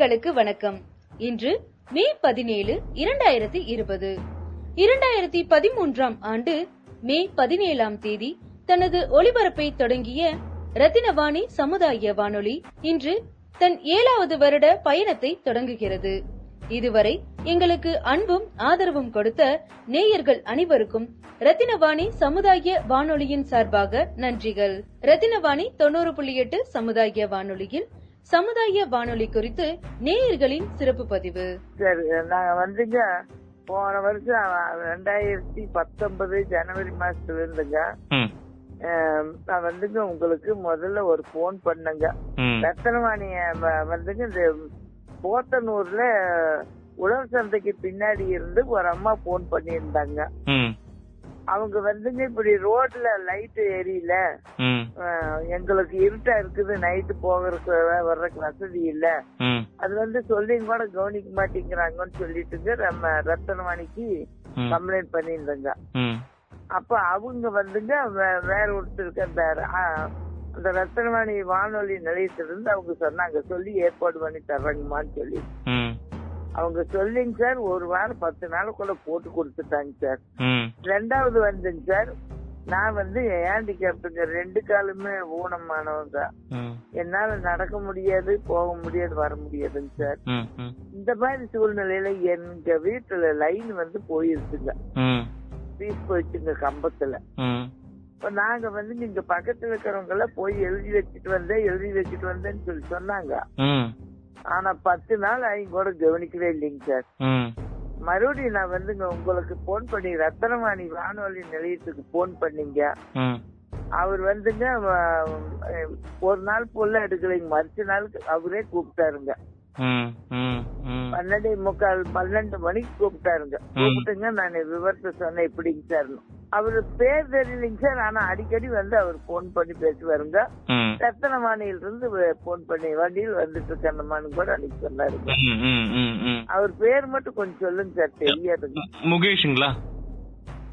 நேயர்களுக்கு வணக்கம். இன்று மே பதினேழு இரண்டாயிரத்தி இருபது. இரண்டாயிரத்தி பதிமூன்றாம் ஆண்டு மே பதினேழாம் தேதி தனது ஒளிபரப்பை தொடங்கிய ரத்தினவாணி சமுதாய வானொலி இன்று தன் ஏழாவது வருட பயணத்தை தொடங்குகிறது. இதுவரை எங்களுக்கு அன்பும் ஆதரவும் கொடுத்த நேயர்கள் அனைவருக்கும் ரத்தினவாணி சமுதாய வானொலியின் சார்பாக நன்றிகள். ரத்தினவாணி தொண்ணூறு புள்ளி எட்டு சமுதாய வானொலியில் சமுதாய வானொலி குறித்து நேயர்களின் சிறப்பு பதிவு. சரி நாங்க வந்துங்க. போன வருஷம் ரெண்டாயிரத்தி பத்தொன்பது ஜனவரி மாசத்துல இருந்துங்க. நான் வந்துங்க உங்களுக்கு முதல்ல ஒரு போன் பண்ணேங்க. ம். ரத்தனவாணி வ- வந்துங்க இந்த போத்தனூர்ல உழவர் சந்தைக்கு பின்னாடி இருந்து ஒரு அம்மா போன் பண்ணியிருந்தாங்க. அவங்க வந்துங்க இப்படி ரோட்ல லைட் எரியல எங்களுக்கு இருட்டா இருக்குது நைட்டு போகிறதுக்கு வர்றதுக்கு வசதி இல்ல. அது வந்து சொல்லியும் கூட கவனிக்க மாட்டேங்கிறாங்கன்னு சொல்லிட்டுங்க நம்ம ரத்தனவாணிக்கு கம்ப்ளைண்ட் பண்ணியிருந்தோங்க. அப்ப அவங்க வந்துங்க வேற ஒருத்தருக்கு அந்த அந்த ரத்தனவாணி வானொலி நிலையத்திலிருந்து அவங்க சொன்னாங்க சொல்லி ஏற்பாடு பண்ணி தர்றாங்கம்மான்னு சொல்லி. அவங்க சொல்லிங்க சார் ஒரு வாரம் பத்து நாளுக்குள்ள போட்டு கொடுத்துட்டாங்க சார். ரெண்டாவது வந்துங்க சார் நான் வந்து ஹேண்டிகேப்டுங்க ரெண்டு காலுமே ஊனமானவங்க என்னால நடக்க முடியாது போக முடியாது வர முடியாதுங்க சார். இந்த மாதிரி சூழ்நிலையில எங்க வீட்டுல லைன் வந்து போயிருச்சுங்க. பீஸ் போயிடுச்சுங்க கம்பத்துல. இப்ப நாங்க வந்து இங்க பக்கத்துல இருக்கிறவங்க எல்லாம் போய் எழுதி வச்சுட்டு வந்தேன் எழுதி வச்சுட்டு வந்தேன்னு சொல்லி சொன்னாங்க. ஆனா பத்து நாள் அவங்க கூட கவனிக்கவே இல்லைங்க சார். மறுபடியும் நான் வந்துங்க உங்களுக்கு போன் பண்ணி ரத்தனவாணி வானொலி நிலையத்துக்கு போன் பண்ணீங்க. அவர் வந்துங்க ஒரு நாள் புள்ள எடுக்கலைங்க மறுச்ச நாளுக்கு அவரே கூப்பிட்டாருங்க. பன்னெண்டு முக்கால் பன்னெண்டு மணிக்கு கூப்பிட்டாருங்க. கூப்பிட்டுங்க நான் விவரத்தை சொன்னேன் எப்படிங்க சார்? அவரு பேர் தெரியலைங்க சார் ஆனா அடிக்கடி வந்து அவர் போன் பண்ணி பேசுவாருங்க. ரத்தனவாணியில இருந்து போன் பண்ணி வண்டியில் வந்துட்டு இருக்கேன்மான்னு கூட அன்னைக்கு ம் அவர் பேர் மட்டும் கொஞ்சம் சொல்லுங்க சார் தெரியாதுங்க முகேஷுங்களா?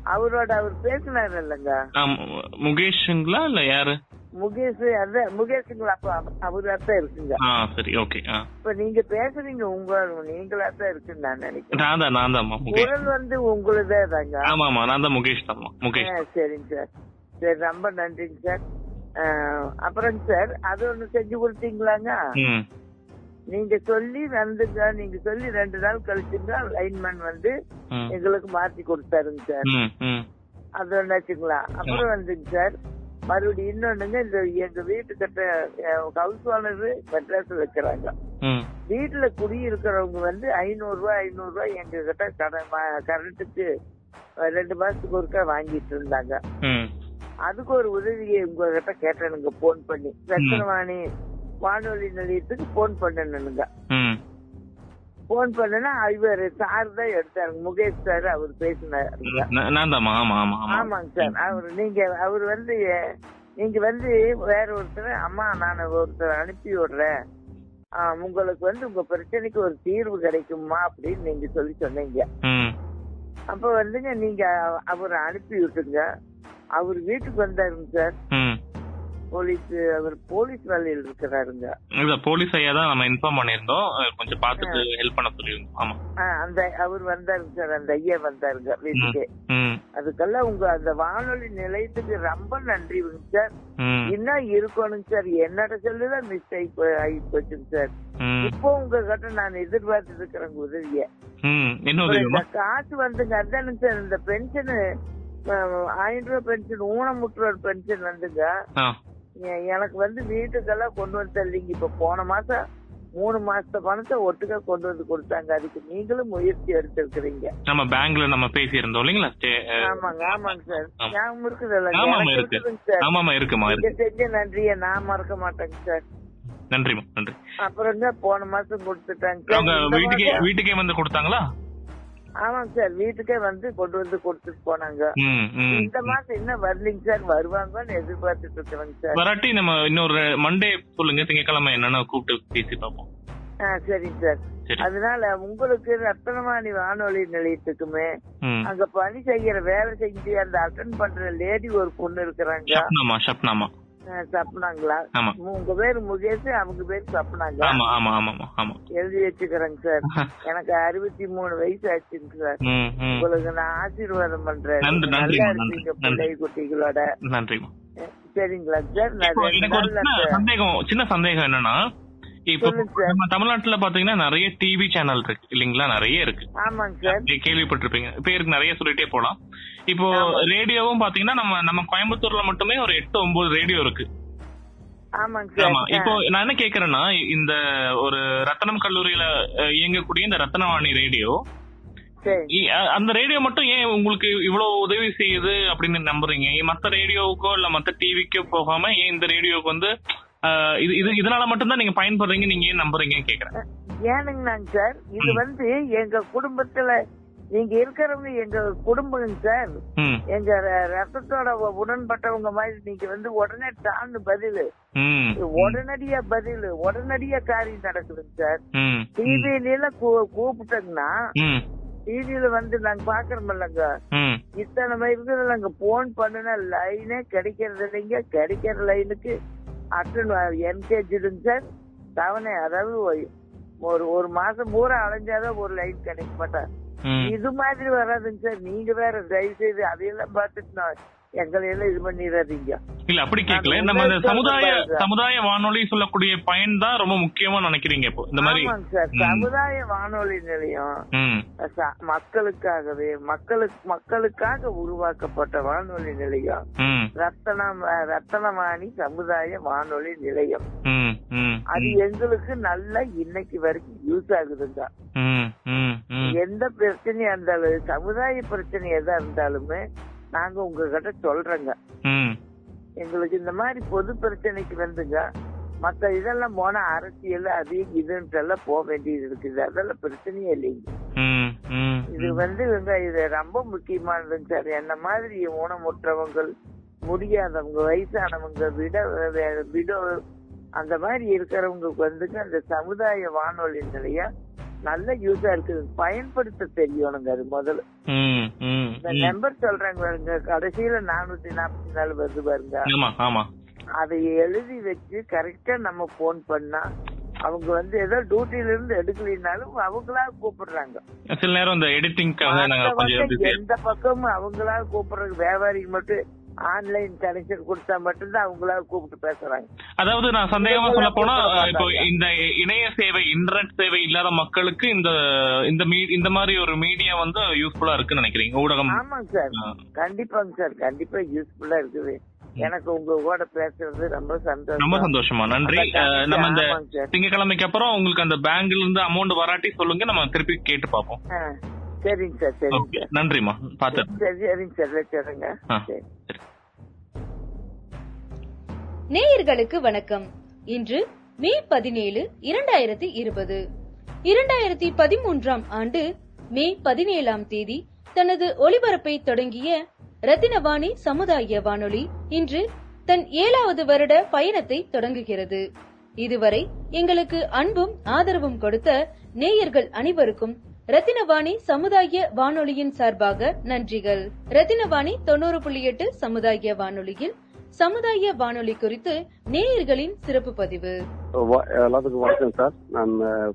அவரோட அவர் பேசினாரு இல்லைங்க. முகேஷுங்களா இல்ல யாரு? முகேஷ் அதான் முகேஷுங்களா அப்ப அவரா தான் இருக்குங்க. சரி ஓகே இப்ப நீங்க பேசுறீங்க உங்க நீங்களா தான் இருக்குன்னு நான் நினைக்கிறேன். நான் தான் நான் முகேஷ். குரல் வந்து உங்களுதே தாங்க ஆமா ஆமா நான் தான் முகேஷ் தான்மா முகேஷ். சரிங்க சார். சரி ரொம்ப நன்றிங்க சார். ஆ, அப்புறங்க சார் அது ஒண்ணு செஞ்சு கொடுத்தீங்களாங்க? நீங்க சொல்லி வந்துங்க நீங்க சொல்லி ரெண்டு நாள் கழிச்சுங்க லைன்மேன் வந்து எங்களுக்கு மாத்தி கொடுத்தாருங்க சார். அது ஒண்ணாச்சுங்களா அப்புறம் வந்துங்க சார் மறுபடியும் இன்னொன்னுங்க இந்த எங்க வீட்டுக்கிட்ட ஹவுஸ் ஓனர் மெட்ராஸ்ல இருக்கிறாங்க ம். வீட்டுல குடியிருக்கிறவங்க வந்து ஐநூறு ரூபாய் ஐநூறு ரூபாய் எங்க கிட்ட கடன் கரண்ட்டுக்கு ரெண்டு மாசத்துக்கு ஒருக்கா வாங்கிட்டு இருந்தாங்க. அதுக்கு ஒரு உதவியை உங்ககிட்ட கேட்டேனுங்க போன் பண்ணி. ரத்னவாணி வானொலி நிலையத்துக்கு போன் பண்ணணுங்க ம். போன் பண்ணனா இவர் சார் தான் எடுத்தாருங்க முகேஷ் சார் அவர் ஆமா ஆமாங்க சார். அவர் நீங்க அவர் வந்து நீங்க வந்து வேற ஒருத்தர் அம்மா நான் ஒருத்தர் அனுப்பி விடுறேன். உங்களுக்கு வந்து உங்க பிரச்சனைக்கு ஒரு தீர்வு கிடைக்குமா அப்படின்னு நீங்க சொல்லி சொன்னீங்க. அப்ப வந்துங்க நீங்க அவரை அனுப்பி விட்டுங்க அவர் வீட்டுக்கு வந்தாருங்க சார். போலீஸ் அவர் போலீஸ் வேலையில் இருக்கிறாருங்க. இல்ல போலீஸ் ஐயா தான் நம்ம இன்ஃபார்ம் பண்ணியிருந்தோம். அஹ் கொஞ்சம் பார்த்துட்டு ஹெல்ப் பண்ண சொல்லியிருந்தோம். ஆமா. அந்த அவர் வந்தாருங்க சார். அந்த ஐயா வந்தாருங்க வீட்டுக்கு. அதுக்கெல்லாம் உங்க அந்த வானொலி நிலையத்துக்கு ரொம்ப நன்றி சார். இன்னும் இருக்கணுங்க சார்? என்னோட செல்லுதான் மிஸ் ஆகி ஆகி போச்சுங்க சார். இப்போ உங்க கிட்ட நான் எதிர்பார்த்து இருக்கிறேங்க உதவிய. காசு வந்துங்க அதானுங்க சார். இந்த பென்ஷனு ஆயிரம் ரூபாய் பென்ஷன் ஊனமுற்றோர் பென்ஷன் வந்துங்க. எனக்கு வந்து வீட்டுக்கெல்லாம் கொண்டு வந்து தரீங்க இப்ப போன மாசம் மூணு மாசத்த பணத்தை ஒட்டுக்கா கொண்டு வந்து கொடுத்தாங்க. அதுக்கு நீங்களும் முயற்சி எடுத்திருக்கிறீங்க. நம்ம பேங்க்ல நம்ம பேசியிருந்தோம் இல்லைங்களா? ஸ்டே- அஹ், ஆமாங்க ஆமாங்க சார். ஞாபகம் இருக்குதுல்ல நீங்க இருக்கு. செஞ்ச நன்றியை நான் மறக்க மாட்டேங்க சார். நன்றிமா நன்றி. அப்புறங்க போன மாசம் கொடுத்துட்டாங்க வீட்டுக்கே வீட்டுக்கே வந்து கொடுத்தாங்களா? ஆமாங்க சார். வீட்டுக்கே வந்து கொண்டு வந்து கொடுத்துட்டு போனாங்க. இந்த மாசம் இன்னும் வரலைங்க சார்? வருவாங்கன்னு எதிர்பார்த்துட்டு இருக்கிறேங்க சார். வராட்டி நம்ம இன்னொரு மண்டே சொல்லுங்க. திங்கக்கிழமை என்னன்னு கூப்பிட்டு பேசி பார்ப்போம். சரிங்க சார். அதனால உங்களுக்கு ரத்தனவாணி வானொலி நிலையத்துக்குமே அங்க பணி செய்யற வேலை செஞ்சு அந்த அட்டன் பண்ற லேடி ஒரு பொண்ணு இருக்கிறாங்க. சப்னாங்களா உங்க பேரு முகேஷ் அவங்க பேரு சப்னாங்க. ஆமா ஆமா ஆமா ஆமா எழுதி வச்சுக்கிறேங்க சார். எனக்கு அறுபத்தி மூணு வயசு ஆச்சுங்க சார் உங்களுக்கு நான் ஆசீர்வாதம் பண்றேன். நன்றி, நன்றி, நல்லா நன்றி, நன்றி. பிள்ளை குட்டிகளோட. நன்றிமா அஹ், சரிங்களா சார். சந்தேகம் சின்ன சந்தேகம் என்னன்னா இப்போ. நம்ம தமிழ்நாட்டுல பாத்தீங்கன்னா நிறைய டிவி சேனல் இருக்கு. இல்லீங்களா? நிறைய இருக்கு. கேள்விப்பட்டிருப்பீங்க. பேருக்கு நிறைய சொல்லிட்டே போலாம். இப்போ ரேடியோவும் பாத்தீங்கன்னா நம்ம நம்ம கோயம்புத்தூர்ல மட்டுமே ஒரு எட்டு ஒன்பது ரேடியோ இருக்கு. ஆமா. இப்போ நான் என்ன கேக்குறேன்னா இந்த ஒரு ரத்தனம் கல்லூரியில இயங்கக்கூடிய இந்த ரத்தனவாணி ரேடியோ அந்த ரேடியோ மட்டும் ஏன் உங்களுக்கு இவ்வளவு உதவி செய்யுது அப்படின்னு நம்புறீங்க? மத்த ரேடியோவுக்கோ இல்ல மத்த டிவிக்கோ போகாம ஏன் இந்த ரேடியோவுக்கு வந்து இது இது இதனால மட்டும்தான் நீங்க பயன்படுறீங்க நீங்க ஏன் நம்புறீங்கன்னு கேக்குறேன். ஏனுங்கண்ணாங்க சார் இது. வந்து எங்க குடும்பத்துல நீங்க இருக்கிறவங்க எங்க குடும்பங்க சார் எங்க ரத்தத்தோட உடன்பட்டவங்க மாதிரி நீங்க வந்து உடனே டான்னு பதிலு. உடனடியா பதிலு உடனடியா காரியம் நடக்குதுங்க சார். டிவில எல்லாம் கூ- கூப்பிட்டோங்கன்னா ம். டிவில வந்து நாங்க பாக்குறோம்லங்க ம். இத்தனை வயசுல நாங்க போன் பண்ணுனா லைனே கிடைக்கிறது இல்லைங்க கிடைக்கிற லைனுக்கு அட்டன் என்கேஜுங்க சார் தவணை அதாவது ஒரு ஒரு மாசம் பூரா அலைஞ்சாதான் ஒரு லைன் கிடைக்க மாட்டேன் இது மாதிரி வராதுங்க சார். நீங்க வேற தயவு செய்து அதையெல்லாம் பார்த்துட்டு நான் எங்களை எல்லாம் இது பண்ணிடாதீங்க. இல்ல அப்படி கேட்கல நம்ம இந்த சமுதாய. சமுதாய வானொலி சொல்லக்கூடிய பயன் தான் ரொம்ப முக்கியமா நினைக்கிறீங்க இப்போ. இந்த மாதிரி சார். சமுதாய வானொலி நிலையம் மக்களுக்காகவே மக்களுக்கு மக்களுக்காக உருவாக்கப்பட்ட வானொலி நிலையம். ரத்தனம் ரத்தனவாணி சமுதாய வானொலி நிலையம். அது எங்களுக்கு நல்லா இன்னைக்கு வரைக்கும் யூஸ் ஆகுதுங்க. எந்த பிரச்சனையா இருந்தாலும் சமுதாய பிரச்சனை எதா இருந்தாலுமே நாங்க உங்ககிட்ட சொல்றோங்க. எங்களுக்கு இந்த மாதிரி பொது பிரச்சனைக்கு வந்துங்க மத்த இதெல்லாம் போனா அரசியல் அது இதுன்ட்டு எல்லாம் போக வேண்டியது இருக்குது. அதெல்லாம் பிரச்சனையே இல்லைங்க. இது வந்து இவங்க இது ரொம்ப முக்கியமானதுங்க சார். என்ன மாதிரி ஊனமுற்றவங்க முடியாதவங்க வயசானவங்க விட விட அந்த மாதிரி இருக்கிறவங்களுக்கு வந்துங்க அந்த சமுதாய வானொலி நிலையம் நல்ல யூஸா இருக்குது. பயன்படுத்த தெரியணுங்க அது முதல்ல இந்த. நம்பர் சொல்றாங்க பாருங்க. கடைசியில நானூத்தி நாற்பத்தி நாலு வருது பாருங்க. அதை எழுதி வச்சு கரெக்டா நம்ம போன் பண்ணா அவங்க வந்து ஏதோ டியூட்டில இருந்து எடுக்கலினாலும் அவங்களா கூப்பிடுறாங்க. சில நேரம் இந்த busy. எந்த பக்கமும் அவங்களா கூப்பிடுறது வியாபாரிக்கு மட்டும் ஆன்லைன் கனெக்ஷன் கொடுத்தா மட்டும்தான் அவங்களா கூப்பிட்டு பேசுறாங்க. அதாவது நான் சந்தேகமா சொல்ல போனா இப்போ இந்த இணைய சேவை இன்டர்நெட் சேவை இல்லாத மக்களுக்கு இந்த இந்த இந்த மாதிரி ஒரு மீடியா வந்து யூஸ்ஃபுல்லா இருக்குன்னு நினைக்கிறீங்க ஊடகம்? ஆமாங்க சார். கண்டிப்பாங்க சார். கண்டிப்பா யூஸ்ஃபுல்லா இருக்குது. எனக்கு உங்க கூட பேசுறது ரொம்ப சந்தோஷம். ரொம்ப சந்தோஷமா. நன்றி. நம்ம இந்த திங்கக்கிழமைக்கு அப்புறம் உங்களுக்கு அந்த பேங்க்ல இருந்து அமௌண்ட் வராட்டி சொல்லுங்க நம்ம திருப்பி கேட்டு பார்ப்போம். ஆ, சரிங்க சார் சரிங்க ஓகே சார் நன்றிமா பாத்து சரி சரிங்க சார். சரி. நேயர்களுக்கு வணக்கம். இன்று மே பதினேழு இரண்டாயிரத்தி இருபது. இரண்டாயிரத்தி பதிமூன்றாம் ஆண்டு மே பதினேழாம் தேதி தனது ஒளிபரப்பை தொடங்கிய ரத்தினவாணி சமுதாய வானொலி இன்று தன் ஏழாவது வருட பயணத்தை தொடங்குகிறது. இதுவரை எங்களுக்கு அன்பும் ஆதரவும் கொடுத்த நேயர்கள் அனைவருக்கும் ரத்தினவாணி சமுதாய வானொலியின் சார்பாக நன்றிகள். ரத்தினவாணி தொண்ணூறு புள்ளி எட்டு சமுதாய வானொலியில். சமுதாய வானொலி குறித்து நேயர்களின் சிறப்பு பதிவு. எல்லாத்துக்கும் வணக்கம் சார். நான்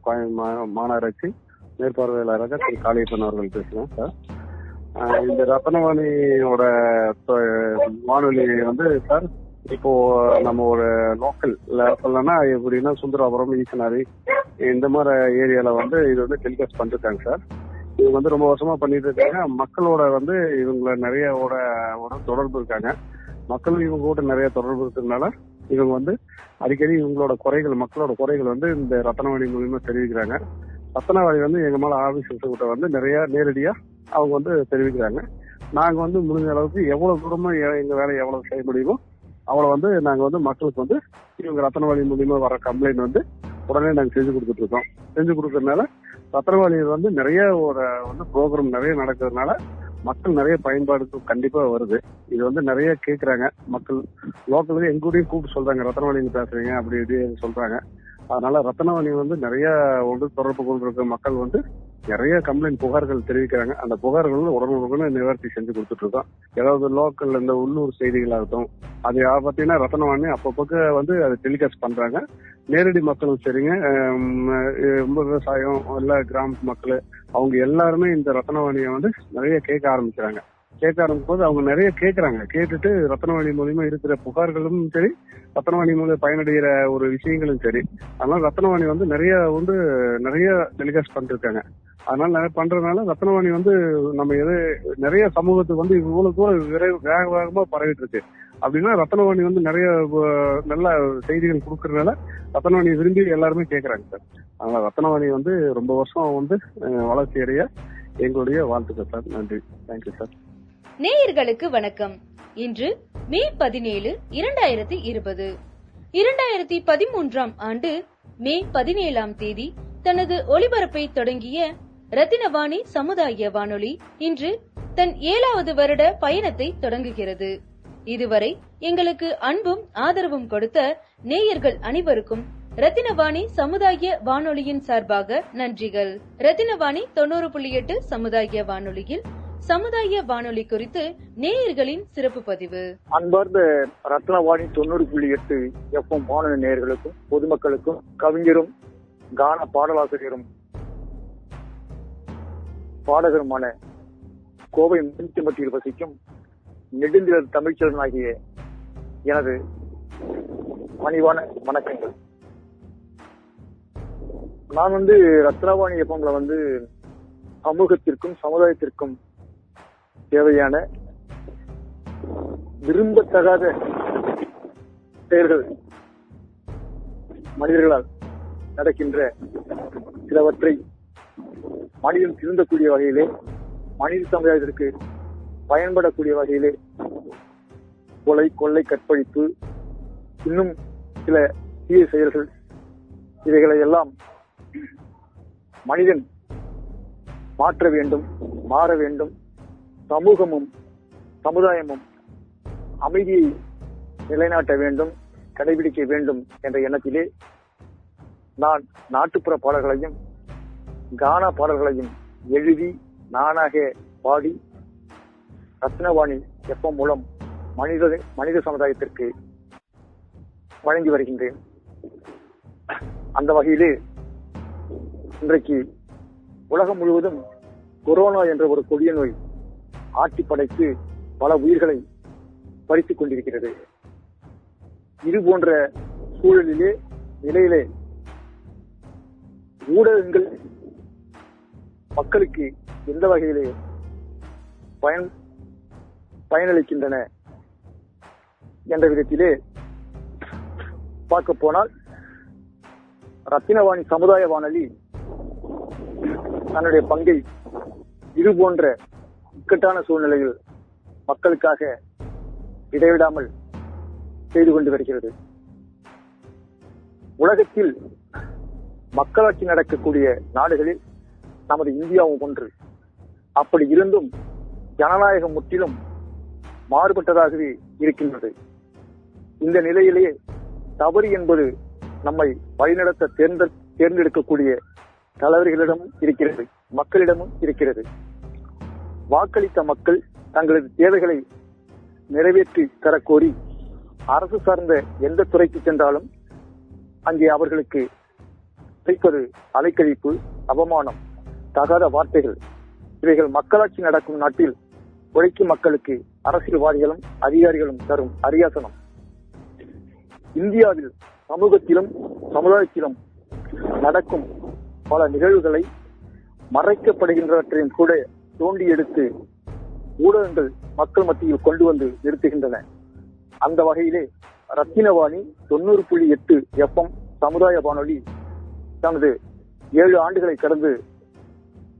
கோயம்பு மாநகராட்சி மேற்பார்வையாளராக திரு. காளியப்பன் அவர்கள் பேசுறேன் சார். இந்த ரத்னவாணியோட வானொலி வந்து சார் இப்போ நம்ம ஒரு லோக்கல் சொல்லனா எப்படின்னா சுந்தராபுரம் ஈசனாரி இந்த மாதிரி ஏரியால வந்து இது வந்து டெலிகாஸ்ட் பண்ணிருக்காங்க சார் இவங்க வந்து ரொம்ப வருஷமா பண்ணிட்டு இருக்காங்க. மக்களோட வந்து இவங்கள நிறைய தொடர்பு இருக்காங்க. மக்களும் இவங்க கூட நிறைய தொடர்பு இருக்கிறதுனால இவங்க வந்து அடிக்கடி இவங்களோட குறைகள் மக்களோட குறைகள் வந்து இந்த ரத்தனவாணி மூலியமா தெரிவிக்கிறாங்க. ரத்தனவாணி வந்து எங்க மேல ஆபீசர்ஸ் கிட்ட வந்து நிறைய நேரடியா அவங்க வந்து தெரிவிக்கிறாங்க. நாங்க வந்து முடிஞ்ச அளவுக்கு எவ்வளவு தூரமா எ- எங்க வேலை எவ்வளவு செய்ய முடியுமோ அவளை வந்து நாங்க வந்து மக்களுக்கு வந்து இவங்க ரத்தனவாளி மூலியமா வர கம்ப்ளைண்ட் வந்து உடனே நாங்க செஞ்சு கொடுத்துட்டு இருக்கோம். செஞ்சு கொடுக்கறதுனால ரத்தனவாணி வந்து நிறைய ஒரு வந்து ப்ரோக்ராம் நிறைய நடக்கிறதுனால மக்கள் நிறைய பயன்பாடு கண்டிப்பா வருது. இது வந்து நிறைய கேக்குறாங்க. மக்கள் லோக்கல் எங்கூடையும் கூப்பிட்டு சொல்றாங்க ரத்தனவாணிங்க பேசுறீங்க அப்படி இப்படி சொல்றாங்க. அதனால ரத்தனவாணி வந்து நிறைய ஒன்று தொடர்பு கொண்டிருக்க மக்கள் வந்து நிறைய கம்ப்ளைண்ட் புகார்கள் தெரிவிக்கிறாங்க. அந்த புகார்கள் உடனுக்குடன் நிவர்த்தி செஞ்சு கொடுத்துட்டு இருக்கோம் ஏதாவது லோக்கல் இந்த உள்ளூர் செய்திகளாகட்டும் அது பார்த்தீங்கன்னா ரத்தனவாணி அப்பப்போக்கு வந்து அதை டெலிகாஸ்ட் பண்றாங்க. நேரடி மக்களும் சரிங்க. ரொம்ப விவசாயம் எல்லா கிராமத்து மக்கள் அவங்க எல்லாருமே இந்த ரத்னவாணியை வந்து நிறைய கேட்க ஆரம்பிக்கிறாங்க. கேட்க ஆரம்பிக்கும் போது அவங்க நிறைய கேட்கறாங்க. கேட்டுட்டு ரத்னவாணி மூலியமா இருக்கிற புகார்களும் சரி ரத்னவாணி மூலம் பயனடைகிற ஒரு விஷயங்களும் சரி. அதனால ரத்னவாணி வந்து நிறைய வந்து நிறைய டெலிகாஸ்ட் பண்ணிருக்காங்க. அதனால நிறைய பண்றதுனால ரத்னவாணி வந்து நம்ம எது நிறைய சமூகத்துக்கு வந்து இவ்வளவு தூரம் விரைவு வேக வேகமா பரவிட்டு இருக்கு. அப்படின்னா ரத்னவாணி வந்து நிறைய நல்ல செய்திகள் கொடுக்கறதுனால ரத்னவாணி விரும்பி எல்லாருமே கேட்கறாங்க சார். அதனால ரத்னவாணி வந்து ரொம்ப வருஷம் வந்து வளர்ச்சி அடைய எங்களுடைய வாழ்த்துக்கள் சார். நன்றி. தேங்க்யூ சார் நேயர்களுக்கு வணக்கம். இன்று மே பதினேழு இரண்டாயிரத்தி இருபது. இரண்டாயிரத்தி பதிமூன்றாம் ஆண்டு மே பதினேழாம் தேதி தனது ஒளிபரப்பை தொடங்கிய ரத்தினவாணி சமுதாய வானொலி இன்று தன் ஏழாவது வருட பயணத்தை தொடங்குகிறது. இதுவரை எங்களுக்கு அன்பும் ஆதரவும் கொடுத்த நேயர்கள் அனைவருக்கும் ரத்தினவாணி சமுதாய வானொலியின் சார்பாக நன்றிகள். ரத்தினவாணி தொண்ணூறு புள்ளி எட்டு சமுதாய வானொலியில் சமுதாய வானொலி குறித்து நேயர்களின் சிறப்பு பதிவு. அன்பார்ந்த ரத்னவாணி தொண்ணூறு புள்ளி எட்டு எஃப்எம் வானொலி நேயர்களுக்கும் பொதுமக்களுக்கும் கவிஞரும் கான பாடலாசிரியரும் பாடகருமான கோவை முன்திமட்டியில் வசிக்கும் நெடுந்திரர் தமிழ்ச்செல்வன் ஆகிய எனது பணிவான வணக்கங்கள். நான் வந்து ரத்னவாணி எஃப்எம்ல வந்து சமூகத்திற்கும் சமுதாயத்திற்கும் தேவையான விரும்பத்தகாத செயல்கள் மனிதர்களால் நடக்கின்ற சிலவற்றை மனிதன் திருந்தக்கூடிய வகையிலே மனித சமுதாயத்திற்கு பயன்படக்கூடிய வகையிலே கொலை கொள்ளை கற்பழிப்பு இன்னும் சில தீய செயல்கள் இவைகளை எல்லாம் மனிதன் மாற்ற வேண்டும் மாற வேண்டும். சமூகமும் சமுதாயமும் அமைதியை நிலைநாட்ட வேண்டும் கடைபிடிக்க வேண்டும் என்ற எண்ணத்திலே நான் நாட்டுப்புற பாடல்களையும் கானா பாடல்களையும் எழுதி நானாக பாடி ரத்னவாணி எப்பம் மூலம் மனித மனித சமுதாயத்திற்கு வழங்கி வருகின்றேன். அந்த வகையிலே இன்றைக்கு உலகம் முழுவதும் கொரோனா என்ற ஒரு கொடிய நோய் ஆட்டி படைத்து பல உயிர்களை பறித்துக் கொண்டிருக்கிறது. இது போன்ற சூழலிலே நிலையிலே ஊடகங்கள் மக்களுக்கு எந்த வகையிலே பயன் பயனளிக்கின்றன என்ற விதத்திலே பார்க்க போனால் ரத்தினவாணி சமுதாய வானொலி தன்னுடைய பங்கை இது போன்ற இக்கட்டான சூழ்நிலையில் மக்களுக்காக இடைவிடாமல் செய்து கொண்டு வருகிறது. உலகத்தில் மக்களாட்சி நடக்கக்கூடிய நாடுகளில் நமது இந்தியாவும் ஒன்று. அப்படி இருந்தும் ஜனநாயகம் முற்றிலும் மாறுபட்டதாகவே இருக்கின்றது. இந்த நிலையிலேயே தவறு என்பது நம்மை வழிநடத்த தேர்ந்த தேர்ந்தெடுக்கக்கூடிய தலைவர்களிடமும் இருக்கிறது மக்களிடமும் இருக்கிறது. வாக்களித்த மக்கள் தங்களது தேவைகளை நிறைவேற்றி தரக்கோரி அரசு சார்ந்த எந்த துறைக்கு சென்றாலும் அங்கே அவர்களுக்கு கிடைப்பது அலைக்கழிப்பு அவமானம். தகாத வார்த்தைகள். இவைகள் மக்களாட்சி நடக்கும் நாட்டில் உழைக்கும் மக்களுக்கு அரசியல்வாதிகளும் அதிகாரிகளும் தரும் அரியாசனம். இந்தியாவில் சமூகத்திலும் சமுதாயத்திலும் நடக்கும் பல நிகழ்வுகளை மறைக்கப்படுகின்றவற்றையும் கூட தோண்டி எடுத்து ஊடகங்கள் மக்கள் மத்தியில் கொண்டு வந்து நிறுத்துகின்றன. அந்த வகையிலே ரத்தினவாணி தொண்ணூறு புள்ளி எட்டு எஃப்எம் சமுதாய வானொலி தனது ஏழு ஆண்டுகளை கடந்து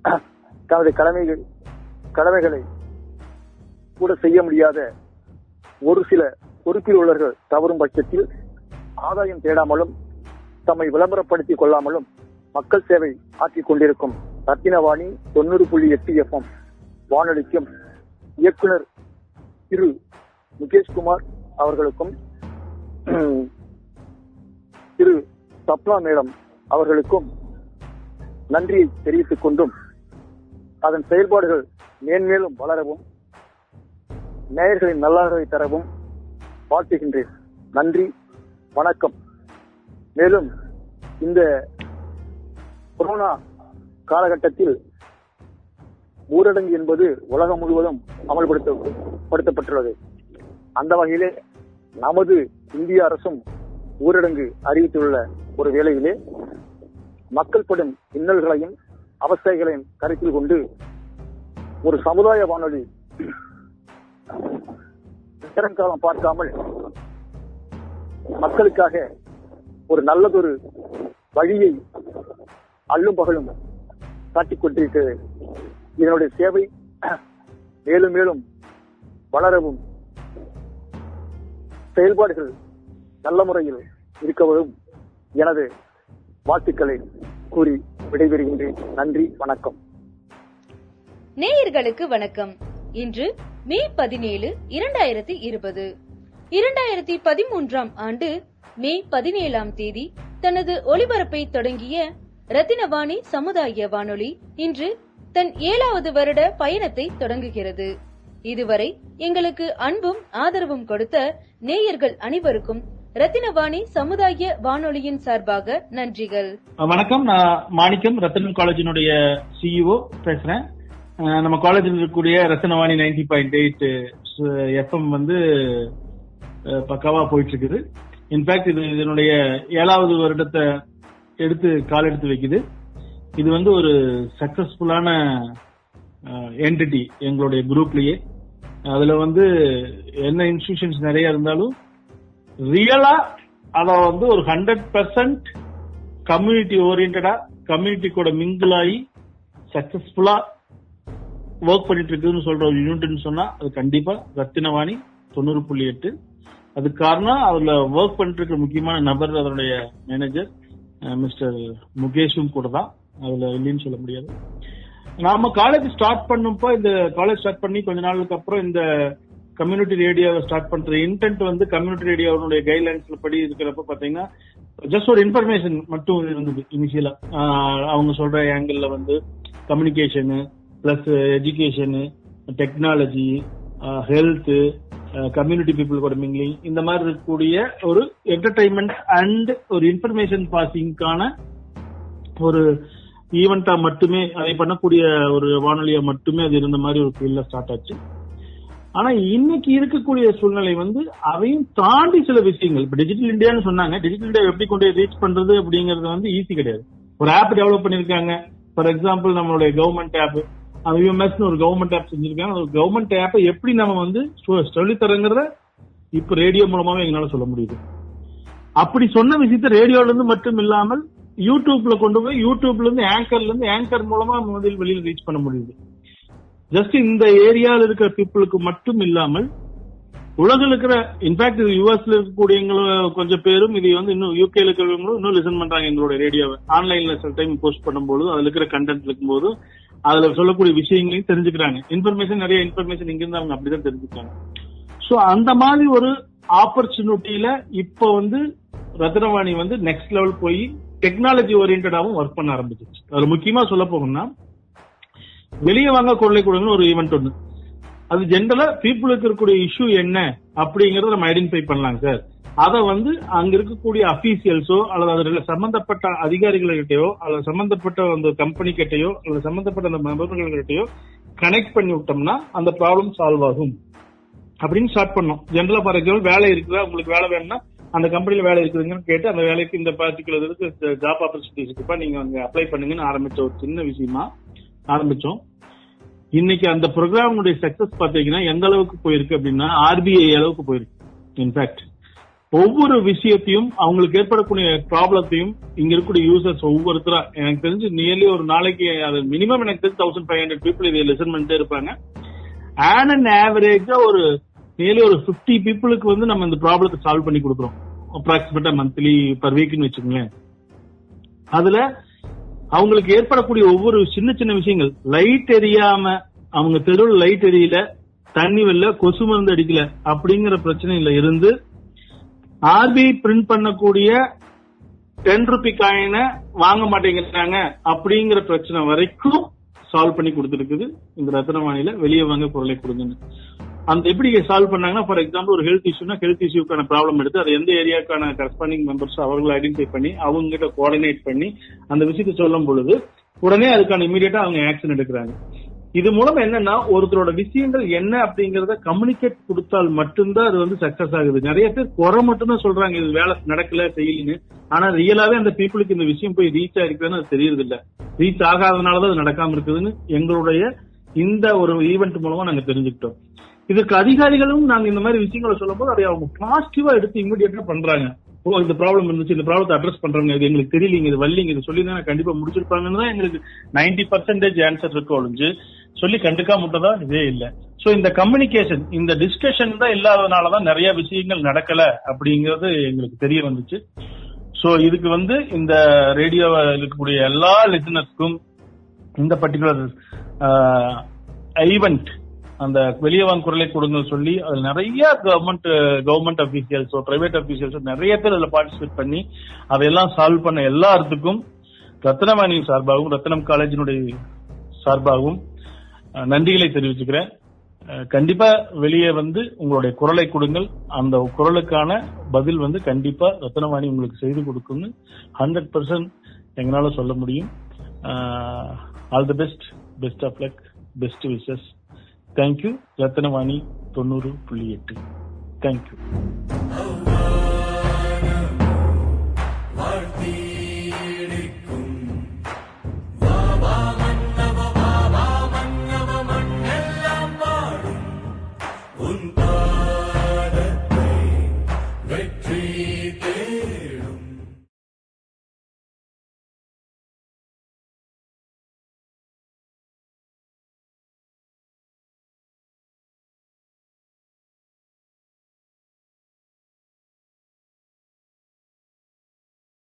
தனது கடமைகள் கடமைகளை கூட செய்ய முடியாத ஒரு சில பொறுப்பில் உள்ளவர்கள் தவறும் பட்சத்தில் ஆதாயம் தேடாமலும் தம்மை விளம்பரப்படுத்திக் கொள்ளாமலும் மக்கள் சேவை ஆற்றிக் கொண்டிருக்கும் ரத்தினவாணி தொண்ணூறு புள்ளி எட்டு எஃப்எம் வானொலிக்கும் இயக்குனர் திரு முகேஷ்குமார் அவர்களுக்கும் திரு சப்னா மேடம் அவர்களுக்கும் நன்றியை தெரிவித்துக் கொண்டும் அதன் செயல்பாடுகள் மேன்மேலும் வளரவும் நேயர்களின் நல்லாதரவை தரவும் வாழ்த்துகின்றேன். நன்றி வணக்கம். மேலும் இந்த கொரோனா காலகட்டத்தில் ஊரடங்கு என்பது உலகம் முழுவதும் அமல்படுத்தப்பட்டுள்ளது. அந்த வகையிலே நமது இந்திய அரசும் ஊரடங்கு அறிவித்துள்ள ஒரு வேளையிலே மக்கள் படும் இன்னல்களையும் அவஸ்தைகளையும் கருத்தில் கொண்டு ஒரு சமுதாய வானொலி நேரங்காலம் பார்க்காமல் மக்களுக்காக ஒரு நல்லதொரு வழியை அள்ளும் பகலும் காட்டிக் கொண்டிருக்கிறது இதனுடைய சேவை மேலும் மேலும் வளரவும் செயல்பாடுகள் நல்ல முறையில் இருக்கவும் எனது வாழ்த்துக்களை கூறி விடைபெறுகின்றேன். நன்றி வணக்கம். நேயர்களுக்கு வணக்கம். இன்று மே பதினேழு இரண்டாயிரத்தி இருபது. இரண்டாயிரத்தி பதிமூன்றாம் ஆண்டு மே பதினேழாம் தேதி தனது ஒளிபரப்பை தொடங்கிய ரத்தினவாணி சமுதாய வானொலி இன்று தன் ஏழாவது வருட பயணத்தை தொடங்குகிறது. இதுவரை எங்களுக்கு அன்பும் ஆதரவும் கொடுத்த நேயர்கள் அனைவருக்கும் ரத்தினவாணி சமுதாய வானொலியின் சார்பாக நன்றிகள். வணக்கம். நான் மாணிக்கம் ரத்தனம் காலேஜினுடைய சிஇஓ பேசுறேன். நம்ம காலேஜில் இருக்கக்கூடிய Rathinavani ninety point eight FM வந்து பக்காவா போயிட்டு இருக்குது இன்ஃபேக்ட் இது இதனுடைய ஏழாவது வருடத்தை எடுத்து கால் எடுத்து வைக்குது. இது வந்து ஒரு சக்சஸ்ஃபுல்லான என்டிட்டி எங்களுடைய குரூப்லயே அதுல வந்து என்ன இன்ஸ்டிடியூஷன்ஸ் நிறைய இருந்தாலும் ரியலா அத வந்து ஒரு ஹண்ட்ரட் பெர்சன்ட் கம்யூனிட்டி ஓரியன்டா கம்யூனிட்டி கூட மிங்கிள் ஆகி சக்சஸ்ஃபுல்லா ஒர்க் பண்ணிட்டு இருக்குதுன்னு சொல்ற ஒரு யூனிட்னு சொன்னா அது கண்டிப்பா ரத்தினவாணி தொண்ணூறு புள்ளி எட்டு. அதுக்கு காரணம் அதுல ஒர்க் பண்ணிட்டு இருக்கிற முக்கியமான நபர் அதனுடைய மேனேஜர் மிஸ்டர் முகேஷும் கூட தான். அதுல இல்லைன்னு சொல்ல முடியாது. நாம காலேஜ் ஸ்டார்ட் பண்ணப்போ இந்த காலேஜ் ஸ்டார்ட் பண்ணி கொஞ்ச நாளுக்கு அப்புறம் இந்த கம்யூனிட்டி ரேடியோவை ஸ்டார்ட் பண்றது. இன்டென்ட் வந்து கம்யூனிட்டி ரேடியோனுடைய கைட்லைன்ஸ்ல படி இருக்கிறப்ப பாத்தீங்கன்னா ஜஸ்ட் ஒரு இன்ஃபர்மேஷன் மட்டும் இருந்தது இனிஷியலா அவங்க சொல்ற ஆங்கிள் வந்து communication plus education technology health community people கூட மிங்கிலிங் இந்த மாதிரி இருக்கக்கூடிய ஒரு என்டர்டைன்மெண்ட் அண்ட் ஒரு இன்ஃபர்மேஷன் பாசிங்கான ஒரு ஈவெண்டா மட்டுமே அதை பண்ணக்கூடிய ஒரு வானொலியா மட்டுமே அது இருந்த மாதிரி ஒரு ஃபீல்ட்ல ஸ்டார்ட் ஆச்சு. ஆனா இன்னைக்கு இருக்கக்கூடிய சூழ்நிலை வந்து அதையும் தாண்டி சில விஷயங்கள். இப்ப டிஜிட்டல் இந்தியான்னு சொன்னாங்க. டிஜிட்டல் இந்தியா எப்படி கொண்டு ரீச் பண்றது அப்படிங்கறது வந்து ஈஸி கிடையாது. ஒரு ஆப் டெவலப் பண்ணிருக்காங்க ஃபார் எக்ஸாம்பிள் நம்மளுடைய கவர்மெண்ட் ஆப் யூஎம்எஸ் ஒரு கவர்மெண்ட் ஆப் செஞ்சிருக்காங்க. ஒரு கவர்மெண்ட் ஆப்பை எப்படி நம்ம வந்து சொல்லி தரங்கிறத இப்ப ரேடியோ மூலமாவே எங்களால சொல்ல முடியுது. அப்படி சொன்ன விஷயத்த ரேடியோல இருந்து மட்டும் இல்லாமல் யூடியூப்ல கொண்டு போய் யூடியூப்ல இருந்து ஆங்கர்ல இருந்து ஆங்கர் மூலமா நம்ம வெளியில ரீச் பண்ண முடியுது. ஜஸ்ட் இந்த ஏரியால இருக்கிற பீப்புளுக்கு மட்டும் இல்லாமல் உலகில் இருக்கிற இன்ஃபேக்ட் இது யூஎஸ்ல இருக்கக்கூடியவங்களும் கொஞ்சம் பேரும் இதை வந்து இன்னும் யூகேல இருக்கிறவங்களும் இன்னும் லிசன் பண்றாங்க எங்களோட ரேடியோவை ஆன்லைன்ல சில டைம் போஸ்ட் பண்ணும்போது அதுல இருக்கிற கண்டென்ட் இருக்கும்போது அதுல சொல்லக்கூடிய விஷயங்களையும் தெரிஞ்சுக்கிறாங்க. இன்ஃபர்மேஷன் நிறைய இன்ஃபர்மேஷன் இங்கிருந்து அவங்க அப்படிதான் தெரிஞ்சுக்கிறாங்க. சோ அந்த மாதிரி ஒரு ஆப்பர்ச்சுனிட்டியில இப்ப வந்து ரத்னவாணி வந்து நெக்ஸ்ட் லெவல் போய் டெக்னாலஜி ஓரியன்டாவும் ஒர்க் பண்ண ஆரம்பிச்சிருச்சு. அது முக்கியமா சொல்ல போகணும்னா வெளியே வாங்க கொள்ளை கொடுங்கன்னு ஒரு ஈவெண்ட் ஒன்று அது ஜென்ரலா பீப்புளுக்கு இருக்கக்கூடிய இஷ்யூ என்ன அப்படிங்கறத நம்ம ஐடென்டிஃபை பண்ணலாம் சார் அத வந்து அங்க இருக்கக்கூடிய அபிஷியல்ஸோ அல்லது அதில் சம்பந்தப்பட்ட அதிகாரிகள்கிட்டயோ அல்லது சம்பந்தப்பட்ட அந்த கம்பெனி கிட்டயோ அல்லது சம்பந்தப்பட்ட அந்த நபர்கள்கிட்டயோ கனெக்ட் பண்ணி விட்டோம்னா அந்த ப்ராப்ளம் சால்வ் ஆகும். அப்படின்னு ஸ்டார்ட் பண்ணோம். ஜென்ரலா ஃபார் எக்ஸாம்பிள் வேலை இருக்குதா? உங்களுக்கு வேலை வேணும்னா அந்த கம்பெனில வேலை இருக்குதுங்கன்னு கேட்டு அந்த வேலைக்கு இந்த பர்டிகுலர் இதுக்கு ஜாப் ஆப்பர்ச்சுனிட்டிஸ் இருக்குப்பா நீங்க அங்க அப்ளை பண்ணுங்கன்னு ஆரம்பிச்ச ஒரு சின்ன விஷயமா ஆரம்பிச்சோம். இன்னைக்கு அந்த ப்ரோக்ராமுடைய சக்சஸ் பாத்தீங்கன்னா எந்த அளவுக்கு போயிருக்கு அப்படின்னா ஆர்பிஐ அளவுக்கு போயிருக்கு. இன்ஃபேக்ட் ஒவ்வொரு விஷயத்தையும் அவங்களுக்கு ஏற்படக்கூடிய ப்ராப்ளத்தையும் இங்க இருக்கக்கூடிய யூசர்ஸ் ஒவ்வொருத்தரா எனக்கு தெரிஞ்சு நியர்லி ஒரு நாளைக்கு அது மினிமம் எனக்கு தெரிஞ்சு தௌசண்ட் ஃபைவ் ஹண்ட்ரட் பீப்புள் இதை லெசன் பண்ணிட்டே இருப்பாங்க. ஆன் அண்ட் ஆவரேஜா ஒரு நியர்லி ஒரு பிப்டி பீப்புளுக்கு வந்து நம்ம இந்த ப்ராப்ளத்தை சால்வ் பண்ணி கொடுக்குறோம். அப்ராக்சிமேட்டா மந்த்லி பர் வீக்னு வச்சுக்கோங்களேன். அதுல அவங்களுக்கு ஏற்படக்கூடிய ஒவ்வொரு சின்ன சின்ன விஷயங்கள். லைட் எரியாம அவங்க தெருவில் லைட் எரியல தண்ணி வெல்ல கொசு மருந்து அடிக்கல அப்படிங்கிற பிரச்சனையில இருந்து ஆர்பிஐ பிரிண்ட் பண்ணக்கூடிய டென் ருபி காயினை வாங்க மாட்டேங்கிறாங்க அப்படிங்கிற பிரச்சனை வரைக்கும் சால்வ் பண்ணி கொடுத்துருக்குது. இந்த ரத்னவாணியில வெளியே வாங்க குரலை கொடுங்கன்னு அந்த எப்படி சால்வ் பண்ணாங்கன்னா ஃபார் எக்ஸாம்பிள் ஒரு ஹெல்த் இஷ்யூனா ஹெல்த் இஷ்யூக்கான ப்ராப்ளம் எடுத்து அது எந்த ஏரியாக்கான கரஸ்பாண்டிங் மெம்பர்ஸ் அவர்களை ஐடென்டிஃபை பண்ணி அவங்க கிட்ட கோஆர்டினேட் பண்ணி அந்த விஷயத்தை சொல்லும் பொழுது உடனே அதுக்கான இமீடியட்டா அவங்க ஆக்ஷன் எடுக்கிறாங்க. இது மூலம் என்னன்னா ஒருத்தரோட விஷயங்கள் என்ன அப்படிங்கறத கம்யூனிகேட் கொடுத்தால் மட்டும்தான் அது வந்து சக்சஸ் ஆகுது. நிறைய பேர் குறை மட்டும்தான் சொல்றாங்க இது வேலை நடக்கல செய்யலன்னு. ஆனா ரியலாவே அந்த பீப்புளுக்கு இந்த விஷயம் போய் ரீச் ஆயிருக்குதுன்னு அது தெரியறது இல்ல ரீச் ஆகாதனாலதான் அது நடக்காம இருக்குதுன்னு எங்களுடைய இந்த ஒரு ஈவெண்ட் மூலமா நாங்க தெரிஞ்சுக்கிட்டோம். இதுக்கு அதிகாரிகளும் நாங்க இந்த மாதிரி விஷயங்களை சொல்லும்போது அதை அவங்க பாசிட்டிவா எடுத்து இமீடியட்டா பண்றாங்க. ஓ இந்த ப்ராப்ளம் இருந்துச்சு இந்த ப்ராப்ளத்தை அட்ரஸ் பண்றாங்க இது எங்களுக்கு தெரியலீங்க இது வள்ளிங்க இது சொல்லி தான் கண்டிப்பா முடிச்சிருப்பாங்கன்னு தான் எங்களுக்கு நைன்டி பர்சன்டேஜ் ஆன்சர் இருக்கும் ஒழிஞ்சு சொல்லி கண்டுக்காம விட்டதா? இதே இல்ல. சோ இந்த கம்யூனிகேஷன் இந்த டிஸ்கஷன் தான் இல்லாததுனாலதான் நிறைய விஷயங்கள் நடக்கல அப்படிங்கறது எங்களுக்கு தெரிய வந்துச்சு. சோ இதுக்கு வந்து இந்த ரேடியோவை இருக்கக்கூடிய எல்லா லிசனர்ஸ்க்கும் இந்த பர்டிகுலர் ஈவெண்ட் அந்த வெளியே வாங்க குரலை கொடுங்க சொல்லி அதுல நிறைய கவர்மெண்ட் கவர்மெண்ட் அபிஷியல்ஸோ பிரைவேட் அபிஷியல்ஸோ நிறைய பேர் அதுல பார்ட்டிசிபேட் பண்ணி அதையெல்லாம் சால்வ் பண்ண எல்லாத்துக்கும் ரத்னவாணி சார்பாகவும் ரத்னம் காலேஜினுடைய சார்பாகவும் நன்றிகளை தெரிவிச்சுக்கிறேன். கண்டிப்பா வெளியே வந்து உங்களுடைய குரலை கொடுங்கள். அந்த குரலுக்கான பதில் வந்து கண்டிப்பா ரத்னவாணி உங்களுக்கு செய்து கொடுக்கும்னு ஹண்ட்ரட் பர்சன்ட் எங்களால சொல்ல முடியும். All the best best of luck best wishes thank you Ratnavani தொண்ணூறு புள்ளி எட்டு. தேங்க்யூ